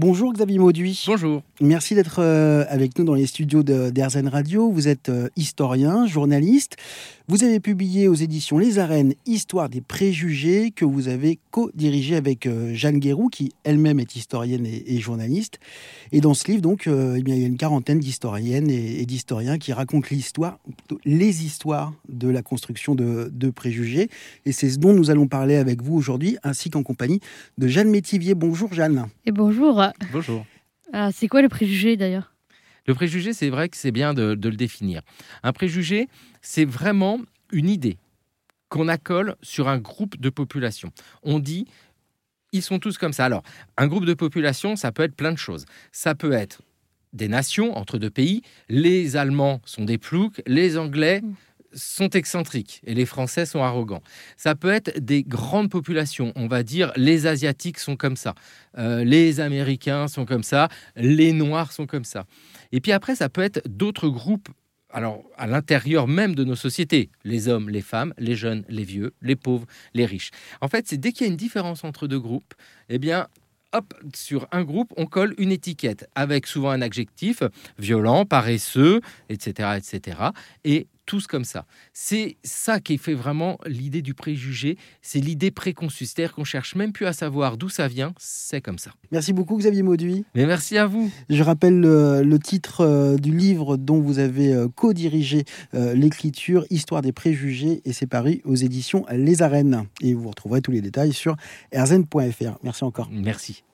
Bonjour Xavier Mauduit. Bonjour. Merci d'être euh, avec nous dans les studios d'Airzen Radio. Vous êtes euh, historien, journaliste. Vous avez publié aux éditions Les Arènes Histoire des préjugés que vous avez co-dirigé avec euh, Jeanne Guérou, qui elle-même est historienne et, journaliste. Et dans ce livre, donc, eh bien, il y a une quarantaine d'historiennes et, d'historiens qui racontent l'histoire, les histoires de la construction de, de préjugés. Et c'est ce dont nous allons parler avec vous aujourd'hui, ainsi qu'en compagnie de Jeanne Métivier. Bonjour Jeanne. Et bonjour. Bonjour. Ah, c'est quoi le préjugé d'ailleurs? Le préjugé, c'est vrai que c'est bien de, le définir. Un préjugé, c'est vraiment une idée qu'on accole sur un groupe de population. On dit ils sont tous comme ça. Alors, un groupe de population, ça peut être plein de choses. Ça peut être des nations entre deux pays. Les Allemands sont des ploucs, les Anglais mm sont excentriques et les Français sont arrogants. Ça peut être des grandes populations. On va dire les Asiatiques sont comme ça, euh, les Américains sont comme ça, les Noirs sont comme ça. Et puis après, ça peut être d'autres groupes. Alors, à l'intérieur même de nos sociétés, les hommes, les femmes, les jeunes, les vieux, les pauvres, les riches. En fait, c'est dès qu'il y a une différence entre deux groupes, eh bien, hop, sur un groupe, on colle une étiquette avec souvent un adjectif violent, paresseux, etc., etc. Et tous comme ça. C'est ça qui fait vraiment l'idée du préjugé, c'est l'idée préconçue, c'est-à-dire qu'on cherche même plus à savoir d'où ça vient, c'est comme ça. Merci beaucoup Xavier Mauduit. Mais merci à vous. Je rappelle le, titre euh, du livre dont vous avez euh, co-dirigé euh, l'écriture, Histoire des préjugés, et c'est paru aux éditions Les Arènes. Et vous retrouverez tous les détails sur erzen.fr. Merci encore. Merci.